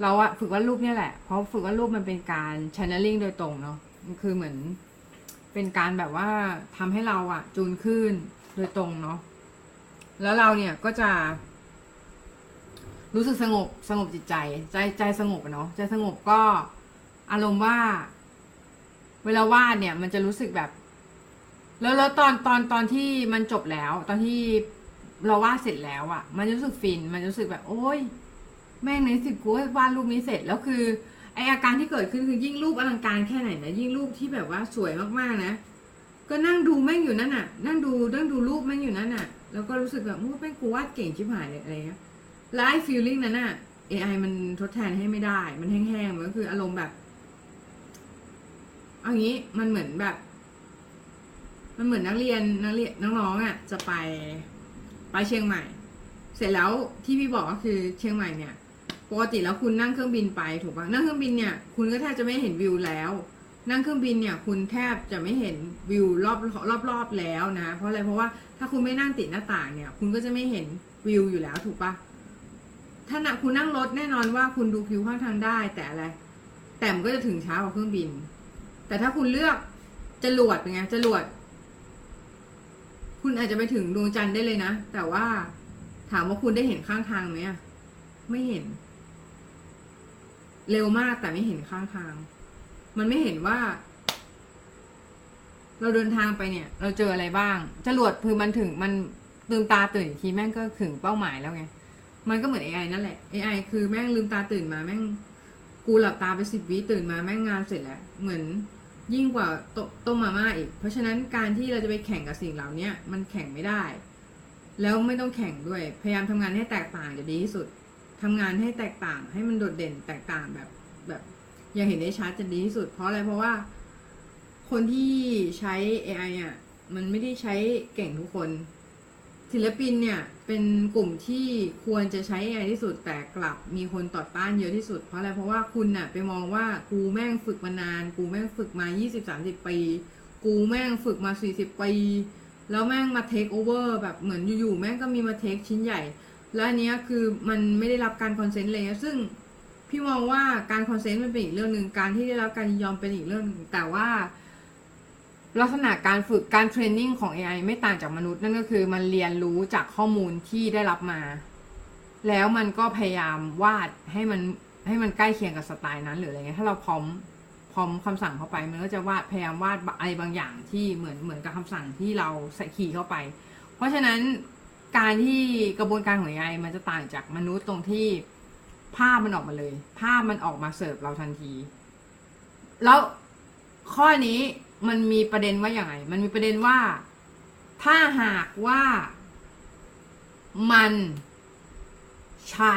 เราอะฝึกวาดรูปเนี่ยแหละ เพราะฝึกวาดรูปมันเป็นการ channeling โดยตรงเนาะมันคือเหมือนเป็นการแบบว่าทำให้เราอะจูนขึ้นโดยตรงเนาะแล้วเราเนี่ยก็จะ รู้สึกสงบสงบจิตใจ ใจใจสงบเนาะใจสงบก็อารมณ์ว่า เวลาวาดเนี่ย มันจะรู้สึกแบบ แล้วแล้วตอนตอนตอนที่มันจบแล้ว ตอนที่เราวาดเสร็จแล้วอะ่ะ มันรู้สึกฟิน มันรู้สึกแบบ โอ้ย แม่งในสิบกูวาดรูปนี้เสร็จแล้วคือไออาการที่เกิดขึ้นคือยิ่งรูปอลังการแค่ไหนนะยิ่งรูปที่แบบว่าสวยมากๆนะ ก็นั่งดูแม่งอยู่นั่นน่ะ นั่งดูนั่งดูรูปแม่งอยู่นั่นน่ะ แล้วก็รู้สึกแบบโอ้แม่งกูวาดเก่งชิบหายเลยอะไรเงี้ยแล้วไอ้ฟีลลิ่งนั้นน่ะ AI มันทดแทนให้ไม่ได้ มันแห้งๆมันก็คืออารมณ์แบบเอางี้มันเหมือนแบบ มันเหมือนนักเรียนนักเรียนน้องๆอะ จะไปไปเชียงใหม่ เสร็จแล้วที่พี่บอกก็คือเชียงใหม่เนี่ย ปกติแล้วคุณนั่งเครื่องบินไปถูกปะนั่งเครื่องบินเนี่ยคุณก็แทบจะไม่เห็นวิวแล้ว นั่งเครื่องบินเนี่ยคุณแทบจะไม่เห็นวิวรอบรอบรอบแล้วนะ เพราะอะไรเพราะว่าถ้าคุณไม่นั่งติดหน้าต่างเนี่ย คุณก็จะไม่เห็นวิวอยู่แล้วถูกปะถ้านะคุณนั่งรถแน่นอนว่าคุณดูผิวข้างทางได้ แต่อะไร แต่มันก็จะถึงช้ากว่าเครื่องบิน แต่ถ้าคุณเลือกจรวดเป็นไงจรวด คุณอาจจะไปถึงดวงจันทร์ได้เลยนะ แต่ว่าถามว่าคุณได้เห็นข้างทางไหมอะไม่เห็น เร็วมากแต่ไม่เห็นข้างทาง มันไม่เห็นว่า เราเดินทางไปเนี่ย เราเจออะไรบ้างจรวดคือมันถึงมันตื่นตาตื่นทีแม่งก็ถึงเป้าหมายแล้วไง มันก็เหมือน AI นั่นแหละ AI คือแม่งลืมตาตื่นมาแม่งกูหลับตาไปสิบวิตื่นมาแม่งงานเสร็จแล้ว เหมือนยิ่งกว่าตต้มมาม่าอีก เพราะฉะนั้นการที่เราจะไปแข่งกับสิ่งเหล่านี้มันแข่งไม่ได้ แล้วไม่ต้องแข่งด้วย พยายามทำงานให้แตกต่างจะดีที่สุด ทำงานให้แตกต่างให้มันโดดเด่นแตกต่างแบบแบบอย่างเห็นได้ชัดจะดีที่สุด เพราะอะไรเพราะว่า คนที่ใช้ AI อะมันไม่ได้ใช้เก่งทุกคน ศิลปินเนี่ยเป็นกลุ่มที่ควรจะใช้ AI ที่สุดแต่กลับมีคนต่อต้านเยอะที่สุด เพราะอะไรเพราะว่าคุณน่ะไปมองว่ากูแม่งฝึกมานาน กูแม่งฝึกมา 20-30 ปี กูแม่งฝึกมา 40 ปี แล้วแม่งมา take over แบบเหมือนอยู่ๆแม่งก็มีมา take ชิ้นใหญ่ แล้วอันเนี้ยคือมันไม่ได้รับการ consent เลยซึ่งพี่มองว่าการ consent มันเป็นอีกเรื่องหนึ่งการที่ได้รับการยินยอมเป็นอีกเรื่องหนึ่งแต่ว่า ลักษณะการฝึกการเทรนนิ่งของ AI ไม่ต่างจากมนุษย์นั่นก็คือมันเรียนรู้จากข้อมูลที่ได้รับมา แล้วมันก็พยายามวาดให้มันให้มันใกล้เคียงกับสไตล์นั้นหรืออะไรเงี้ยถ้าเราพร้อมพร้อมคำสั่งเข้าไป มันก็จะวาดพยายามวาดอะไรบางอย่างที่เหมือนเหมือนกับคำสั่งที่เราใส่คีย์เข้าไป เพราะฉะนั้น การที่กระบวนการของ AI มันจะต่างจากมนุษย์ตรงที่ภาพมันออกมาเลย ภาพมันออกมาเสิร์ฟเราทันที แล้วข้อนี้มันมีประเด็นว่าอย่างไรมันมีประเด็นว่า ถ้าหากว่ามันใช้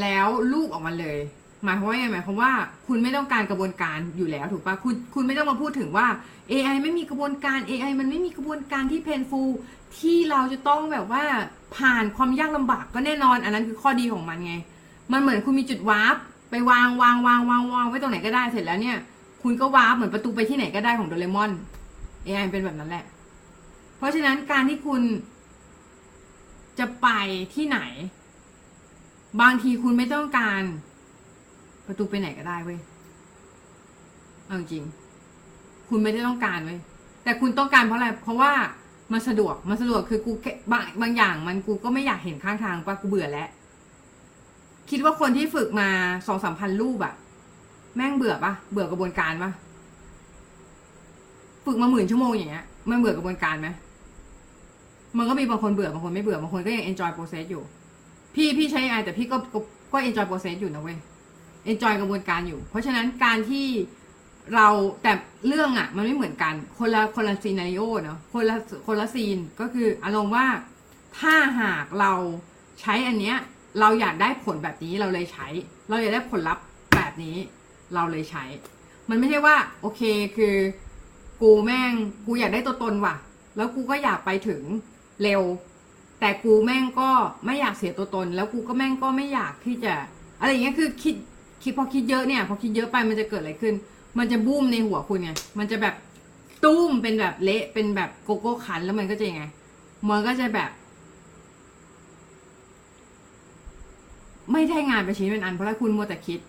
แล้วลูกออกมาเลย หมายความว่าไงหมายความว่า คุณไม่ต้องการกระบวนการอยู่แล้วถูกปะคุณคุณไม่ต้องมาพูดถึงว่า AI ไม่มีกระบวนการ AI มันไม่มีกระบวนการที่เพนฟู ที่เราจะต้องแบบว่าผ่านความยากลำบากก็แน่นอน อันนั้นคือข้อดีของมันไง มันเหมือนคุณมีจุดวาร์ปไปวางวางวางวางวางไว้ตรงไหนก็ได้เสร็จแล้วเนี่ย คุณก็วาร์ปเหมือนประตูไปที่ไหนก็ได้ของโดเรมอน AI เป็นแบบนั้นแหละ เพราะฉะนั้นการที่คุณจะไปที่ไหน บางทีคุณไม่ต้องการประตูไปไหนก็ได้เว้ยเอาจริง คุณไม่ได้ต้องการเว้ยแต่คุณต้องการเพราะอะไร เพราะว่า มันสะดวกมันสะดวกคือกูบางบางอย่าง มันกูก็ไม่อยากเห็นข้างทางปะกูเบื่อแล้วคิดว่าคนที่ฝึกมาสองสามพันรูปอะแม่งเบื่อปะเบื่อกระบวนการปะฝึกมาหมื่นชั่วโมงอย่างเงี้ยมันเบื่อกระบวนการไหมมันก็มีบางคนเบื่อบางคนไม่เบื่อบางคนก็ยัง enjoy process อยู่ พี่พี่ใช้ AI แต่พี่ก็ก็ก็ enjoy process อยู่นะเว้ย enjoy กระบวนการอยู่ เพราะฉะนั้นการที่ เราแต่เรื่องอะมันไม่เหมือนกัน คนละคนละซีนารีโอเนาะคนละคนละซีนก็คืออารมณ์ว่าถ้าหากเราใช้อันเนี้ย เราอยากได้ผลแบบนี้เราเลยใช้ เราอยากได้ผลลัพธ์แบบนี้ เราเลยใช้ มันไม่ใช่ว่า โอเคคือ กูแม่งกูอยากได้ตัวตนว่ะ แล้วกูก็อยากไปถึงเร็ว แต่กูแม่งก็ไม่อยากเสียตัวตน แล้วกูก็แม่งก็ไม่อยากที่จะ อะไรอย่างเงี้ยคือคิดคิดพอคิดเยอะเนี่ย พอคิดเยอะไปมันจะเกิดอะไรขึ้น มันจะบูมในหัวคุณไง มันจะแบบตุ้มเป็นแบบเละเป็นแบบโกโก้คันแล้วมันก็จะยังไง มันก็จะแบบ ไม่ได้งานไปชิ้นเป็นอันเพราะว่าคุณมัวแต่คิด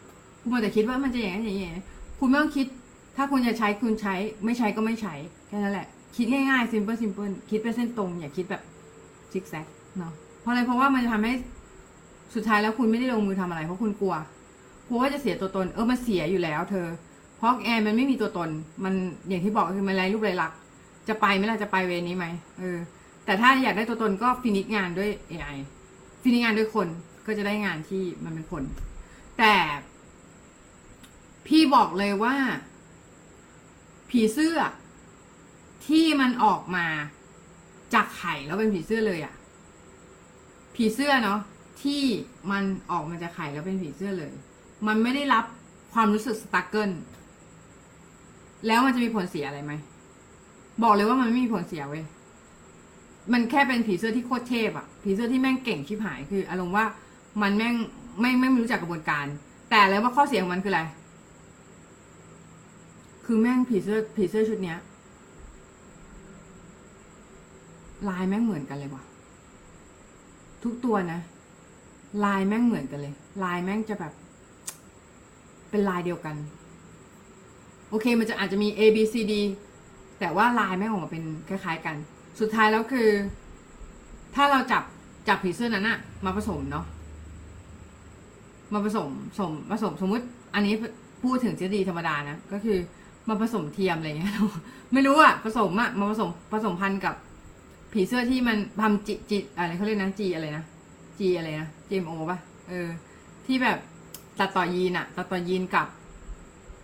คุณมัวแต่คิดว่ามันจะอย่างนี้อย่างนี้คุณไม่ต้องคิด ถ้าคุณจะใช้คุณใช้ ไม่ใช้ก็ไม่ใช้แค่นั้นแหละ คิดง่ายๆ simple simple คิดเป็นเส้นตรง อย่าคิดแบบซิกแซกเนาะเพราะอะไรเพราะว่ามันจะทำให้สุดท้ายแล้วคุณไม่ได้ลงมือทำอะไรเพราะคุณกลัวกลัวว่าจะเสียตัวตน เออมันเสียอยู่แล้ว เธอ เพราะ AI มันไม่มีตัวตน มันอย่างที่บอกคือมันไร้รูปไร้ลักษณ์จะไปไหมล่ะจะไปเวรนี้ไหมเออ แต่ถ้าอยากได้ตัวตนก็ฟินิชงานด้วย AI ฟินิชงานด้วยคนก็จะได้งานที่มันเป็นคน แต่พี่บอกเลยว่า ผีเสื้อที่มันออกมาจากไข่แล้วเป็นผีเสื้อเลยอะ่ะ ผีเสื้อเนาะที่มันออกมาจากไข่แล้วเป็นผีเสื้อเลย มันไม่ได้รับความรู้สึกสตั๊กเกิล แล้วมันจะมีผลเสียอะไรไหม บอกเลยว่ามันไม่มีผลเสียเว้ย มันแค่เป็นผีเสื้อที่โคตรเทพอะผีเสื้อที่แม่งเก่งชิบหายคือ อารมณ์ว่ามันแม่งไม่ไม่รู้จักกระบวนการ แต่แล้วว่าข้อเสียของมันคืออะไร คือแม่งผีเสื้อผีเสื้อชุดเนี้ยลายแม่งเหมือนกันเลยว่ะ ทุกตัวนะลายแม่งเหมือนกันเลย ลายแม่งจะแบบ เป็นลายเดียวกัน โอเคมันจะอาจจะมี A B C D แต่ว่าลายแม่งออกมาเป็นคล้ายๆกัน สุดท้ายแล้วคือ ถ้าเราจับจับผีเสื้อนั้นอะมาผสมเนาะมาผสมสมผสมสมมุติ อันนี้พูดถึงทฤษฎีธรรมดานะก็คือมาผสมเทียมอะไรเงี้ยไม่รู้อะผสมอะมาผสมผสมพันธุ์กับผีเสื้อที่มันทำจิจิอะไรเขาเรียกนะจีอะไรนะจีอะไรนะ GMO ป่ะเออ ที่แบบตัดต่อยีนอะตัดต่อยีนกับ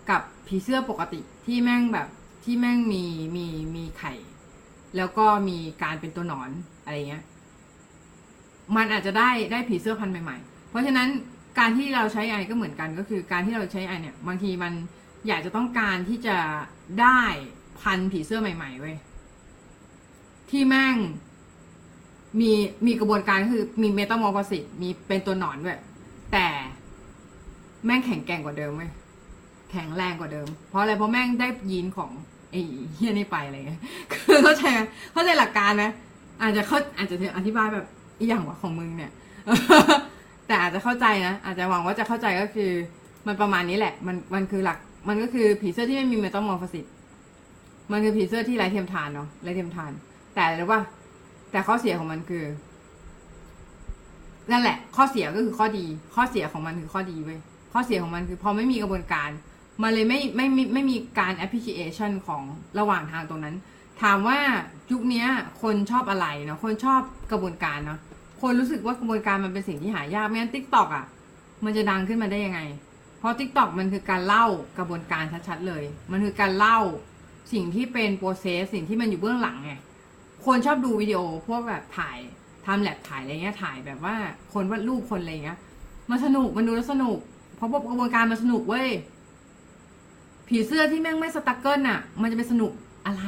กับผีเสื้อปกติที่แม่งแบบที่แม่งมีมีมีไข่ แล้วก็มีการเป็นตัวหนอนอะไรเงี้ย มันอาจจะได้ได้ผีเสื้อพันธุ์ใหม่ๆ เพราะฉะนั้นการที่เราใช้ไอก็เหมือนกันก็คือ การที่เราใช้ไอเนี่ยบางทีมันอยากจะต้องการที่จะได้พันผีเสื้อใหม่ๆเว้ยที่แม่งมีมีกระบวนการคือมีเมตามอร์ฟสิมีเป็นตัวหนอนด้วยแต่แม่งแข็งแกร่งกว่าเดิมเว้ย แข็งแรงกว่าเดิม เพราะอะไรเพราะแม่งได้ยีนของไอ้เฮียนี่ไปอะไรเงี้ยคือเข้าใจไหมเข้าใจหลักการไหมอาจจะเขาอาจจะอธิบายแบบอหย่างว่าของมึงเนี่ย แต่อาจจะเข้าใจนะอาจจะหวังว่าจะเข้าใจก็คือ มันประมาณนี้แหละ มันมันคือหลัก มันก็คือผีเสื้อที่ไม่มีเมตามอร์ฟสิตมันคือผีเสื้อที่ไร้เทียมทานเนาะไร้เทียมทาน แต่อะไรรู้ป่ะแต่ข้อเสียของมันคือนั่นแหละ ข้อเสียก็คือข้อดี ข้อเสียของมันคือข้อดีเว้ยข้อเสียของมันคือพอไม่มีกระบวนการ มันเลยไม่ไม่ไม่ไม่มีการ appreciation ของระหว่างทางตรงนั้น ถามว่ายุคนี้คนชอบอะไรเนาะคนชอบกระบวนการเนาะคนรู้สึกว่ากระบวนการมันเป็นสิ่งที่หายากไม่งั้น TikTok อะ มันจะดังขึ้นมาได้ยังไง เพราะ TikTok มันคือการเล่ากระบวนการชัดๆเลย มันคือการเล่าสิ่งที่เป็นโปรเซสสิ่งที่มันอยู่เบื้องหลังไงคนชอบดูวิดีโอพวกแบบถ่ายทำแลบถ่ายอะไรเงี้ยถ่ายแบบว่าคนวาดรูปคนอะไรเงี้ยมันสนุกมันดูแล้วสนุก เพราะกระบวนการมันสนุกเว้ย ผีเสื้อที่แม่งไม่สตั๊กเกิลน่ะ มันจะไปสนุกอะไร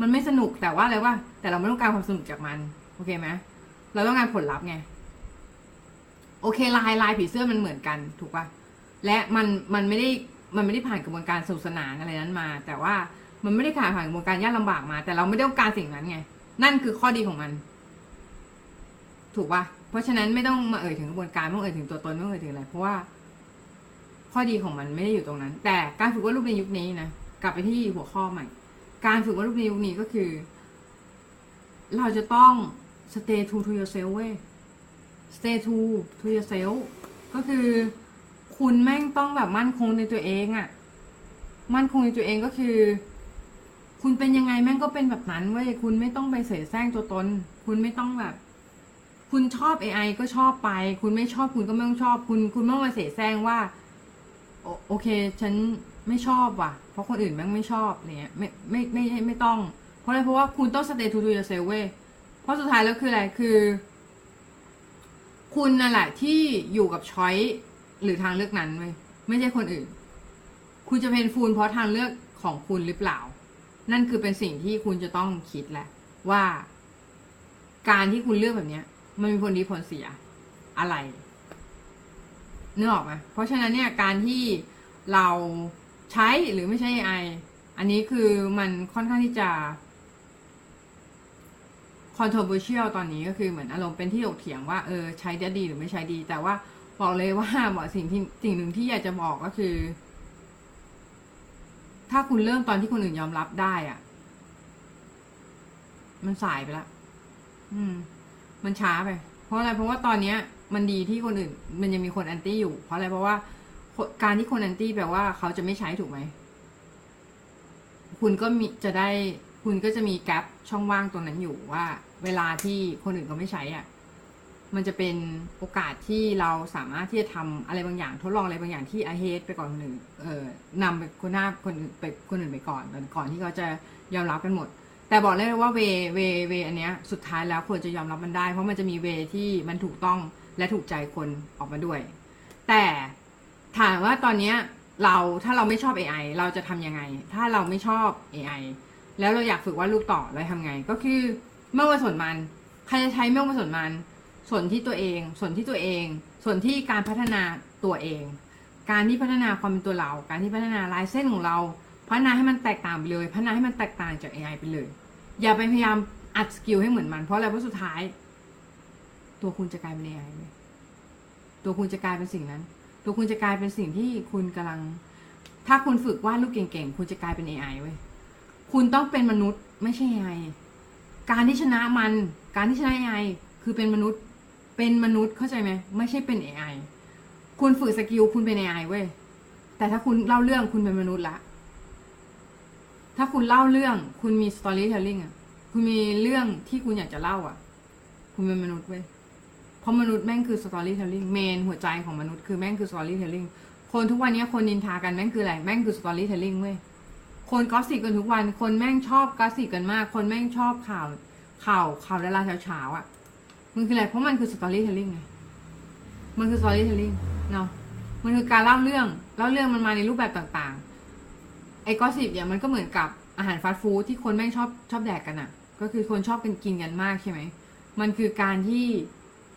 มันไม่สนุกแต่ว่าอะไรว่าแต่เราไม่ต้องการความสนุกจากมัน โอเคไหมเราต้องการผลลัพธ์ไง โอเคลายลายผีเสื้อมันเหมือนกัน ถูกปะและมันมันไม่ได้มันไม่ได้ผ่านกระบวนการสนุกสนานอะไรนั้นมา แต่ว่ามันไม่ได้ผ่านผ่านกระบวนการยากลำบากมา แต่เราไม่ต้องการสิ่งนั้นไง นั่นคือข้อดีของมัน ถูกปะเพราะฉะนั้นไม่ต้องมาเอ่ยถึงกระบวนการไม่ต้องเอ่ยถึงตัวตนไม่ต้องเอ่ยถึงอะไรเพราะว่า ข้อดีของมันไม่ได้อยู่ตรงนั้น แต่การฝึกวาดรูปในยุคนี้นะกลับไปที่หัวข้อใหม่ การฝึกวาดรูปในยุคนี้ก็คือ เราจะต้อง stay true to yourself เว้ย stay true to yourself ก็คือคุณแม่งต้องแบบมั่นคงในตัวเองอะมั่นคงในตัวเองก็คือ คุณเป็นยังไงแม่งก็เป็นแบบนั้นเว้ยคุณไม่ต้องไปเสแสร้งตัวตน คุณไม่ต้องแบบ คุณชอบ AI ก็ชอบไป คุณไม่ชอบคุณก็ไม่ต้องชอบ คุณ คุณไม่ต้องมาเสแสร้งว่า โอเค ฉันไม่ชอบว่ะ เพราะคนอื่นแม่งไม่ชอบไรเงี้ยไม่ไม่ไม่ไม่ไม่ต้อง เพราะอะไรเพราะว่าคุณต้อง stay true to yourself เว้ยเพราะสุดท้ายแล้วคืออะไรคือ คุณนั่นแหละที่อยู่กับช้อยหรือทางเลือกนั้นเว้ยไม่ใช่คนอื่น คุณจะเป็นฟูลเพราะทางเลือกของคุณหรือเปล่า นั่นคือเป็นสิ่งที่คุณจะต้องคิดแหละ ว่า การที่คุณเลือกแบบเนี้ย มันมีผลดีผลเสียอะไร นึกออกไหมเพราะฉะนั้นเนี่ยการที่เราใช้หรือไม่ใช้ AI อันนี้คือมันค่อนข้างที่จะ controversial ตอนนี้ก็คือเหมือนอารมณ์เป็นที่ถกเถียงว่าเออใช้ได้ดีหรือไม่ใช้ดี แต่ว่าบอกเลยว่าบอกสิ่งที่สิ่งหนึ่งที่อยากจะบอกก็คือ ถ้าคุณเริ่มตอนที่คนอื่นยอมรับได้อะมันสายไปแล้วอืม มันช้าไป เพราะอะไรเพราะว่าตอนเนี้ย มันดีที่คนอื่น มันยังมีคนแอนตี้อยู่ เพราะอะไรเพราะว่าการที่คนแอนตี้แปลว่าเขาจะไม่ใช้ถูกไหม คุณก็มีจะได้ คุณก็จะมี gap ช่องว่างตรงนั้นอยู่ว่า เวลาที่คนอื่นเขาไม่ใช้อะ มันจะเป็นโอกาสที่เราสามารถที่จะทำอะไรบางอย่าง ทดลองอะไรบางอย่างที่ ahead ไปก่อนคนอื่น เอ่อนำไปคนหน้าคนอื่นไปคนอื่นไปก่อนก่อนที่เขาจะยอมรับกันหมด แต่บอกเลยว่าเวเวเวอันเนี้ย สุดท้ายแล้วควรจะยอมรับมันได้ เพราะมันจะมีเวที่มันถูกต้อง และถูกใจคนออกมาด้วย แต่ถามว่าตอนนี้เราถ้าเราไม่ชอบ AI เราจะทำยังไง ถ้าเราไม่ชอบ AI แล้วเราอยากฝึกว่าดลูกต่อเราทำไง ก็คือเมื่อวันส่วนมันใครจะใช้เมื่อวันส่วนมัน ส่วนที่ตัวเอง ส่วนที่ตัวเอง ส่วนที่การพัฒนาตัวเอง การที่พัฒนาความเป็นตัวเรา การที่พัฒนาลายเส้นของเรา พัฒนาให้มันแตกต่างไปเลย พัฒนาให้มันแตกต่างจาก AI ไปเลย อย่าไปพยายามอัดสกิลให้เหมือนมัน เพราะอะไรเพราะสุดท้าย ตัวคุณจะกลายเป็น AI เลยตัวคุณจะกลายเป็นสิ่งนั้น ตัวคุณจะกลายเป็นสิ่งที่คุณกำลัง ถ้าคุณฝึกวาดรูปเก่งๆ คุณจะกลายเป็น AI เว้ย คุณต้องเป็นมนุษย์ไม่ใช่ AI การที่ชนะมัน การที่ชนะ AI คือเป็นมนุษย์ เป็นมนุษย์เข้าใจไหม ไม่ใช่เป็น AI คุณฝึกสกิลคุณเป็น AI เว้ย แต่ถ้าคุณเล่าเรื่องคุณเป็นมนุษย์ละ ถ้าคุณเล่าเรื่องคุณมี storytelling อะ คุณมีเรื่องที่คุณอยากจะเล่าอะ คุณเป็นมนุษย์เว้ย เพราะมนุษย์แม่งคือ storytelling เมนหัวใจของมนุษย์คือแม่งคือ storytelling คนทุกวันนี้คนนินทากันแม่งคืออะไรแม่งคือ storytelling เว้ยคนกอสิกกันทุกวัน คนแม่งชอบกอสิกกันมาก คนแม่งชอบข่าวข่าวข่าวดาราเช้าๆอะมันคืออะไรเพราะมันคือ storytelling ไงมันคือ storytelling เนาะมันคือการเล่าเรื่องเล่าเรื่องมันมาในรูปแบบต่างๆ ไอ้กอสิบเนี่ยมันก็เหมือนกับอาหารฟาสต์ฟู้ดที่คนแม่งชอบชอบแดกกันอะ่ะ ก็คือคนชอบกันกินกันมากใช่ไหม มันคือการที่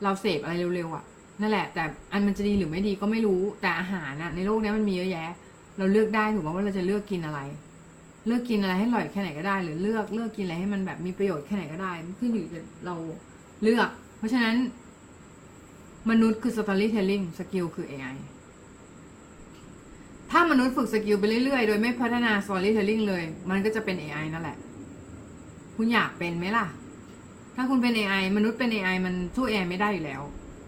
เราเสพอะไรเร็วๆอะ่ะนั่นแหละ แต่อันมันจะดีหรือไม่ดีก็ไม่รู้แต่อาหารน่ะในโลกนี้มันมีเยอะแยะ เราเลือกได้ถูกไหมว่าเราจะเลือกกินอะไร เลือกกินอะไรให้อร่อยแค่ไหนก็ได้ หรือเลือกเลือกกินอะไรให้มันแบบมีประโยชน์แค่ไหนก็ได้ขึ้นอยู่กับเราเลือก เพราะฉะนั้น มนุษย์คือ storytelling skill คือ AI ถ้ามนุษย์ฝึก skill ไปเรื่อยๆ โดยไม่พัฒนา storytelling เลย มันก็จะเป็น AI นั่นแหละ คุณอยากเป็นไหมล่ะ ถ้าคุณเป็น AI มนุษย์เป็น AI มันสู้ AI ไม่ได้อยู่แล้ว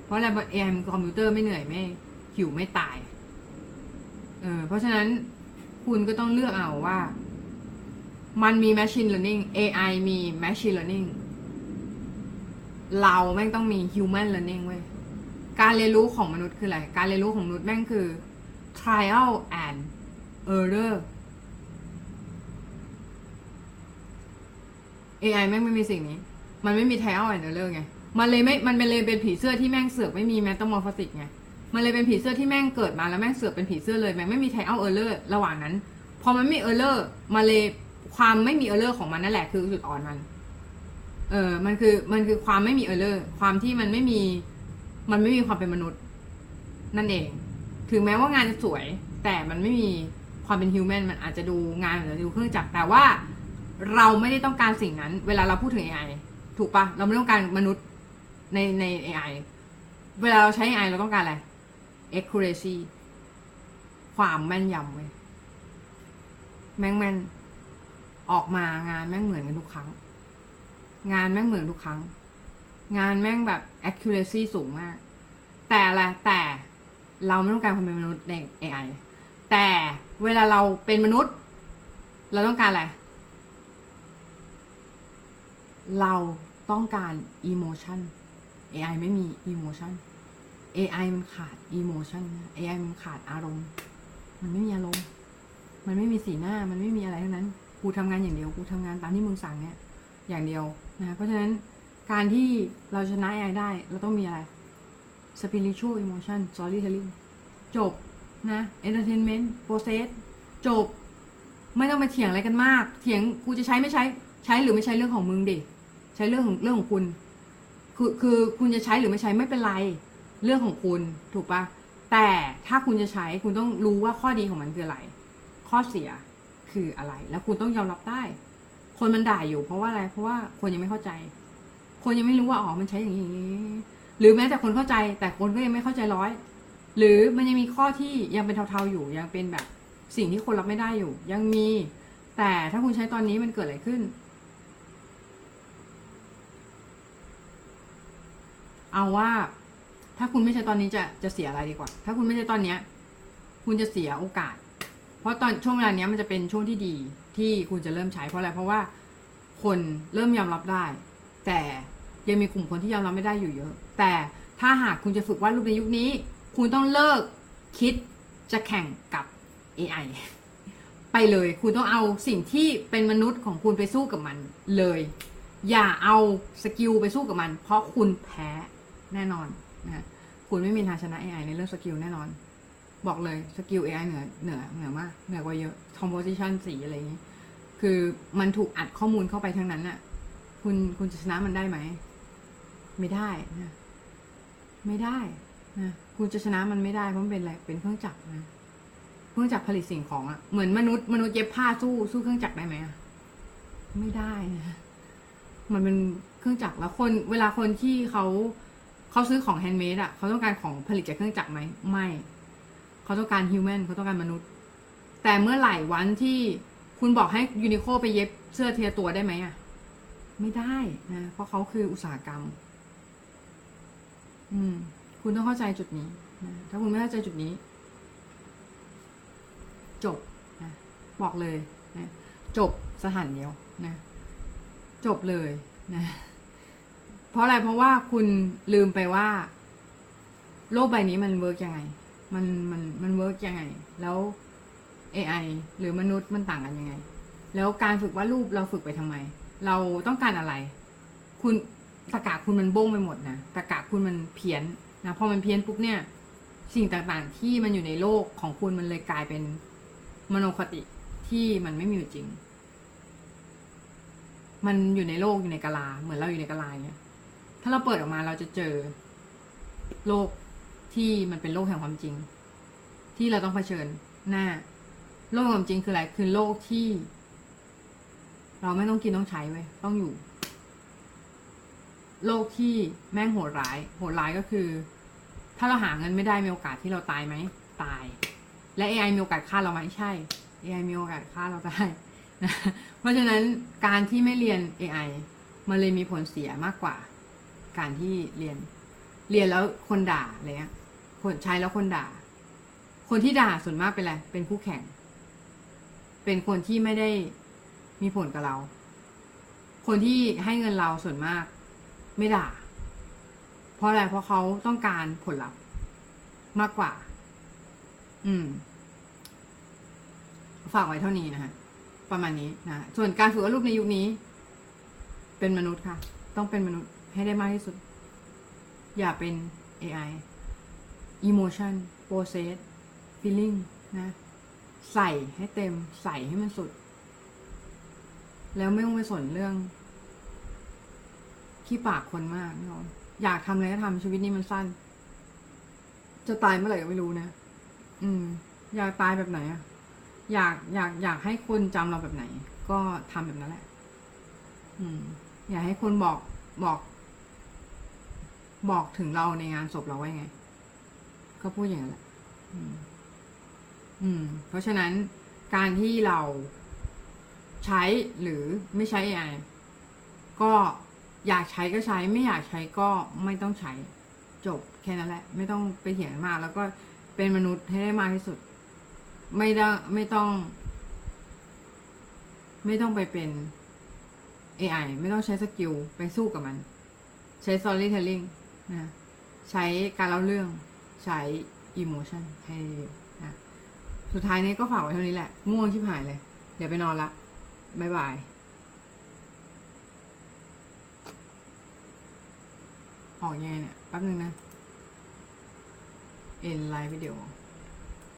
เพราะอะไร AI มันคอมพิวเตอร์ไม่เหนื่อยไม่หิวไม่ตาย เออ เพราะฉะนั้นคุณก็ต้องเลือกเอาว่า มันมี machine learning AI มี machine learning เราแม่งต้องมี human learning เว้ย การเรียนรู้ของมนุษย์คืออะไร การเรียนรู้ของมนุษย์แม่งคือ trial and error AI แม่งไม่มีสิ่งนี้ มันไม่มี trial and error ไง มันเลยไม่ มันเป็นเลยเป็นผีเสื้อที่แม่งเสือกไม่มี metamorphosis ไง มันเลยเป็นผีเสื้อที่แม่งเกิดมาแล้วแม่งเสือกเป็นผีเสื้อเลยแม่งไม่มี trial error ระหว่างนั้น พอมันไม่ error มาเลยความไม่มี error ของมันนั่นแหละคือจุดอ่อนมัน เออ มันคือ มันคือความไม่มี error ความที่มันไม่มี มันไม่มีความเป็นมนุษย์ นั่นเอง ถึงแม้ว่างานจะสวย แต่มันไม่มีความเป็นฮิวแมนมันอาจจะดูงานหรือดูเครื่องจักรแต่ว่าเราไม่ได้ต้องการสิ่งนั้น เวลาเราพูดถึง AI ถูกปะเราไม่ต้องการมนุษย์ในใน AI เวลาเราใช้ AI เราต้องการอะไร accuracy ความแม่นยำเว้ยแม่งแม่นออกมางานแม่งเหมือนกันทุกครั้ง งานแม่งเหมือนทุกครั้ง งานแม่งแบบ accuracy สูงมาก แต่อะไรแต่เราไม่ต้องการความเป็นมนุษย์ใน AI แต่เวลาเราเป็นมนุษย์ เราต้องการอะไร เรา ต้องการ emotion AI ไม่มี emotion AI มันขาด emotion น AI มันขาดอารมณ์ มันไม่มีอารมณ์ มันไม่มีสีหน้า มันไม่มีอะไรทั้งนั้น กูทำงานอย่างเดียว กูทำงานตามที่มึงสั่งเนี่ย อย่างเดียวนะ เพราะฉะนั้นการที่เราชนะ AI ได้ เราต้องมีอะไร spiritual emotion storytelling จบนะ entertainment process จบ ไม่ต้องมาเถียงอะไรกันมาก เถียงกูจะใช้ไม่ใช้ ใช้หรือไม่ใช้เรื่องของมึงดิ ใช้เรื่องของเรื่องของคุณ คือคือคุณจะใช้หรือไม่ใช้ไม่เป็นไร เรื่องของคุณถูกปะแต่ถ้าคุณจะใช้คุณต้องรู้ว่าข้อดีของมันคืออะไร ข้อเสียคืออะไร แล้วคุณต้องยอมรับได้ คนมันด่าอยู่ เพราะว่าอะไร เพราะว่าคนยังไม่เข้าใจ คนยังไม่รู้ว่าอ๋อมันใช้อย่างนี้ หรือแม้แต่คนเข้าใจ แต่คนก็ยังไม่เข้าใจร้อย หรือมันยังมีข้อที่ยังเป็นเทาๆอยู่ ยังเป็นแบบสิ่งที่คนรับไม่ได้อยู่ ยังมี แต่ถ้าคุณใช้ตอนนี้มันเกิดอะไรขึ้น เอาว่า ถ้าคุณไม่ใช้ตอนนี้จะจะเสียอะไรดีกว่า ถ้าคุณไม่ใช้ตอนเนี้ย คุณจะเสียโอกาส เพราะตอนช่วงเวลาเนี้ยมันจะเป็นช่วงที่ดีที่คุณจะเริ่มใช้เพราะอะไรเพราะว่าคนเริ่มยอมรับได้ แต่ยังมีกลุ่มคนที่ยอมรับไม่ได้อยู่เยอะ แต่ถ้าหากคุณจะฝึกวาดรูปในยุคนี้ คุณต้องเลิกคิดจะแข่งกับ AI ไปเลย คุณต้องเอาสิ่งที่เป็นมนุษย์ของคุณไปสู้กับมันเลย อย่าเอา skill ไปสู้กับมัน เพราะคุณแพ้ แน่นอนนะคุณไม่มีทางชนะ AI ในเรื่อง skill แน่นอน บอกเลย skill AI เหนือเหนือเหนือมากเหนือกว่าเยอะ composition สีอะไรอย่างนี้ คือมันถูกอัดข้อมูลเข้าไปทั้งนั้นน่ะคุณคุณจะชนะมันได้ไหม ไม่ได้นะไม่ได้นะคุณจะชนะมันไม่ได้เพราะมันเป็นอะไรเป็นเครื่องจักรนะเครื่องจักรผลิตสิ่งของอะเหมือนมนุษย์มนุษย์เย็บผ้าสู้สู้เครื่องจักรได้ไหมอะไม่ได้นะมันเป็นเครื่องจักรแล้วคน เวลาคนที่เขา เขาซื้อของแฮนด์เมดอะ เขาต้องการของผลิตจากเครื่องจักรไหม ไม่ เขาต้องการฮิวแมนเขาต้องการมนุษย์ แต่เมื่อไหร่วันที่คุณบอกให้ยูนิโคไปเย็บเสื้อเทียตัวได้ไหมอะ ไม่ได้นะ เพราะเขาคืออุตสาหกรรม อืม คุณต้องเข้าใจจุดนี้นะถ้าคุณไม่เข้าใจจุดนี้ จบนะบอกเลยนะจบสถานเดียวนะ จบเลยนะ ราะอะไรเพราะว่าคุณลืมไปว่า โลกใบนี้มัน work ยังไง มันมันมัน work ยังไง แล้ว AI หรือมนุษย์มันต่างกันยังไง แล้วการฝึกวาดรูปเราฝึกไปทำไม เราต้องการอะไร คุณตรรกะคุณมันบ้งไปหมดนะตรรกะคุณมันเพี้ยนนะพอมันเพี้ยนปุ๊บเนี่ย สิ่งต่างๆที่มันอยู่ในโลกของคุณมันเลยกลายเป็นมโนคติที่มันไม่มีอยู่จริง มันอยู่ในโลกอยู่ในกาลา เหมือนเราอยู่ในกาลาเนี่ยาถ้าเราเปิดออกมาเราจะเจอ โลกที่มันเป็นโลกแห่งความจริง ที่เราต้องเผชิญหน้า โลกแห่งความจริงคืออะไร คือโลกที่ เราไม่ต้องกินต้องใช้เว้ยต้องอยู่ โลกที่แม่งโหดร้าย โหดร้ายก็คือ ถ้าเราหาเงินไม่ได้มีโอกาสที่เราตายไหมตาย และ AI มีโอกาสฆ่าเราไหมใช่ AI มีโอกาสฆ่าเราได้นะเพราะฉะนั้นการที่ไม่เรียน AI มันเลยมีผลเสียมากกว่า การที่เรียน เรียนแล้วคนด่าอะไรเงี้ยคนใช้แล้วคนด่า คนที่ด่าส่วนมากเป็นอะไรเป็นคู่แข่ง เป็นคนที่ไม่ได้มีผลกับเรา คนที่ให้เงินเราส่วนมาก ไม่ด่า เพราะอะไรเพราะเขาต้องการผลลัพธ์มากกว่า อืม ฝากไว้เท่านี้นะฮะ ประมาณนี้นะ ส่วนการฝึกวาดรูปในยุคนี้ เป็นมนุษย์ค่ะ ต้องเป็นมนุษย์ ให้ได้มากที่สุด อย่าเป็น AI emotion process feeling นะ ใส่ให้เต็ม ใส่ให้มันสุด แล้วไม่ต้องไปสนเรื่องขี้ปากคนมากนี่หรอกอยากทำอะไรก็ทำชีวิตนี้มันสั้น จะตายเมื่อไหร่ก็ไม่รู้นะ อืม อยากตายแบบไหนอะอยากอยากอยากให้คนจำเราแบบไหน ก็ทำแบบนั้นแหละ อืม อยากให้คนบอกบอก บอกถึงเราในงานศพเราไว้ไง ก็พูดอย่างนั้นแหละอืม อืม เพราะฉะนั้นการที่เราใช้หรือไม่ใช้ AI ก็อยากใช้ก็ใช้ไม่อยากใช้ก็ไม่ต้องใช้จบแค่นั้นแหละ ไม่ต้องไปเถียงมาก แล้วก็เป็นมนุษย์ให้ได้มากที่สุด ไม่ได้ไม่ต้อง ไม่ต้องไปเป็น AI ไม่ต้องใช้สกิลไปสู้กับมัน ใช้ storytelling นะใช้การเล่าเรื่องใช้ emotion ให้เยอะนะสุดท้ายนี้ก็ฝากไว้เท่านี้แหละง่วงชิบหายเลย เดี๋ยวไปนอนละบ๊ายบายออกยังไงเนี่ยแป๊บนึงนะ เอ็นไลฟ์วิดีโอ